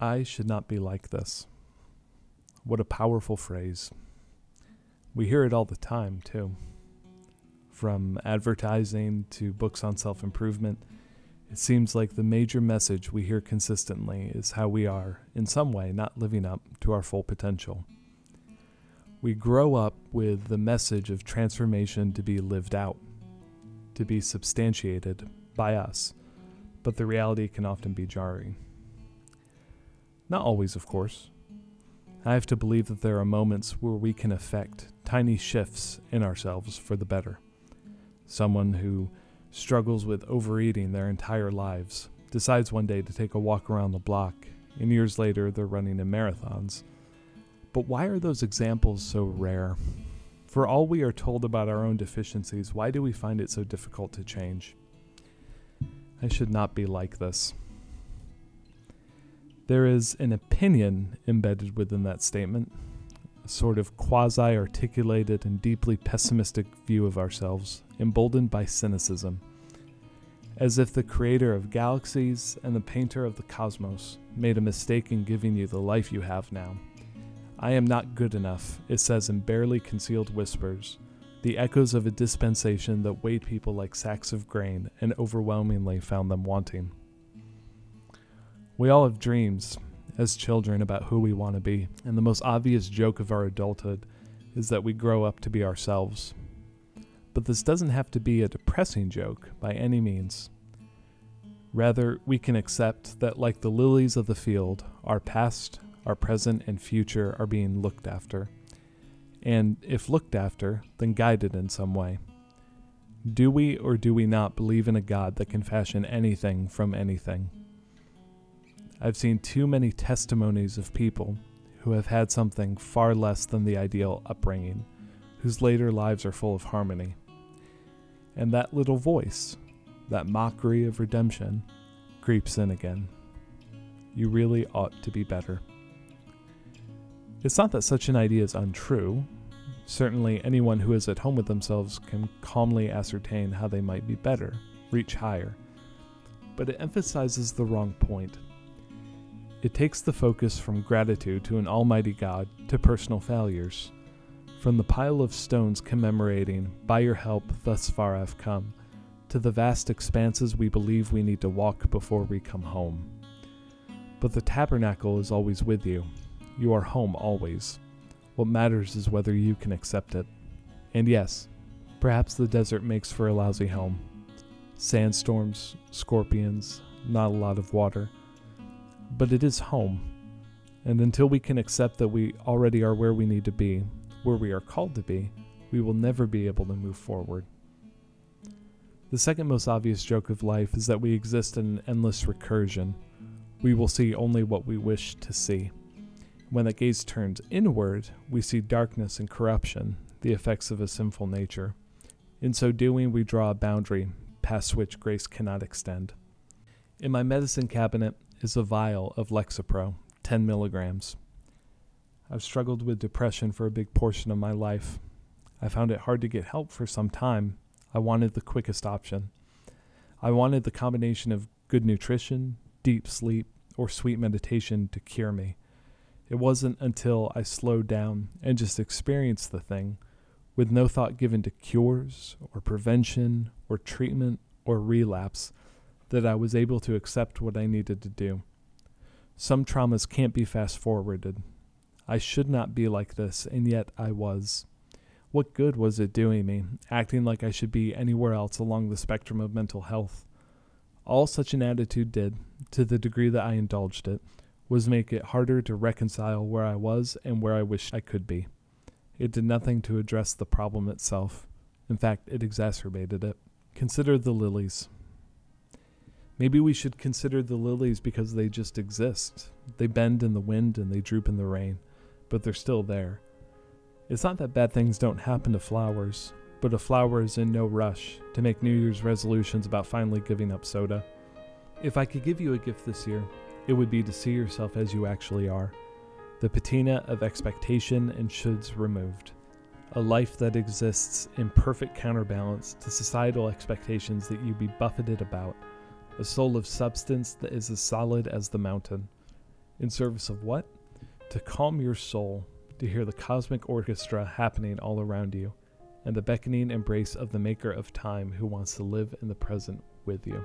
I should not be like this. What a powerful phrase. We hear it all the time, too. From advertising to books on self improvement, it seems like the major message we hear consistently is how we are, in some way, not living up to our full potential. We grow up with the message of transformation to be lived out, to be substantiated by us, but the reality can often be jarring. Not always, of course. I have to believe that there are moments where we can effect tiny shifts in ourselves for the better. Someone who struggles with overeating their entire lives decides one day to take a walk around the block, and years later they're running in marathons. But why are those examples so rare? For all we are told about our own deficiencies, why do we find it so difficult to change? I should not be like this. There is an opinion embedded within that statement, a sort of quasi articulated and deeply pessimistic view of ourselves, emboldened by cynicism. As if the creator of galaxies and the painter of the cosmos made a mistake in giving you the life you have now. I am not good enough, it says in barely concealed whispers, the echoes of a dispensation that weighed people like sacks of grain and overwhelmingly found them wanting. We all have dreams as children about who we want to be, and the most obvious joke of our adulthood is that we grow up to be ourselves. But this doesn't have to be a depressing joke by any means. Rather, we can accept that, like the lilies of the field, our past, our present, and future are being looked after. And if looked after, then guided in some way. Do we or do we not believe in a God that can fashion anything from anything? I've seen too many testimonies of people who have had something far less than the ideal upbringing, whose later lives are full of harmony. And that little voice, that mockery of redemption, creeps in again. You really ought to be better. It's not that such an idea is untrue. Certainly, anyone who is at home with themselves can calmly ascertain how they might be better, reach higher. But it emphasizes the wrong point. It takes the focus from gratitude to an almighty God to personal failures. From the pile of stones commemorating, by your help, thus far I've come, to the vast expanses we believe we need to walk before we come home. But the tabernacle is always with you. You are home always. What matters is whether you can accept it. And yes, perhaps the desert makes for a lousy home. Sandstorms, scorpions, not a lot of water but it is home. And until we can accept that we already are where we need to be, where we are called to be, we will never be able to move forward. The second most obvious joke of life is that we exist in an endless recursion. We will see only what we wish to see. When that gaze turns inward, we see darkness and corruption, the effects of a sinful nature. In so doing, we draw a boundary past which grace cannot extend. In my medicine cabinet, is a vial of Lexapro, 10 milligrams. I've struggled with depression for a big portion of my life. I found it hard to get help for some time. I wanted the quickest option. I wanted the combination of good nutrition, deep sleep, or sweet meditation to cure me. It wasn't until I slowed down and just experienced the thing, with no thought given to cures, or prevention, or treatment, or relapse, that I was able to accept what I needed to do. Some traumas can't be fast forwarded. I should not be like this, and yet I was. What good was it doing me, acting like I should be anywhere else along the spectrum of mental health? All such an attitude did, to the degree that I indulged it, was make it harder to reconcile where I was and where I wished I could be. It did nothing to address the problem itself. In fact, it exacerbated it. Consider the lilies. Maybe we should consider the lilies because they just exist. They bend in the wind and they droop in the rain, but they're still there. It's not that bad things don't happen to flowers, but a flower is in no rush to make New Year's resolutions about finally giving up soda. If I could give you a gift this year, it would be to see yourself as you actually are the patina of expectation and shoulds removed. A life that exists in perfect counterbalance to societal expectations that you be buffeted about a soul of substance that is as solid as the mountain. In service of what? To calm your soul, to hear the cosmic orchestra happening all around you, and the beckoning embrace of the Maker of Time who wants to live in the present with you.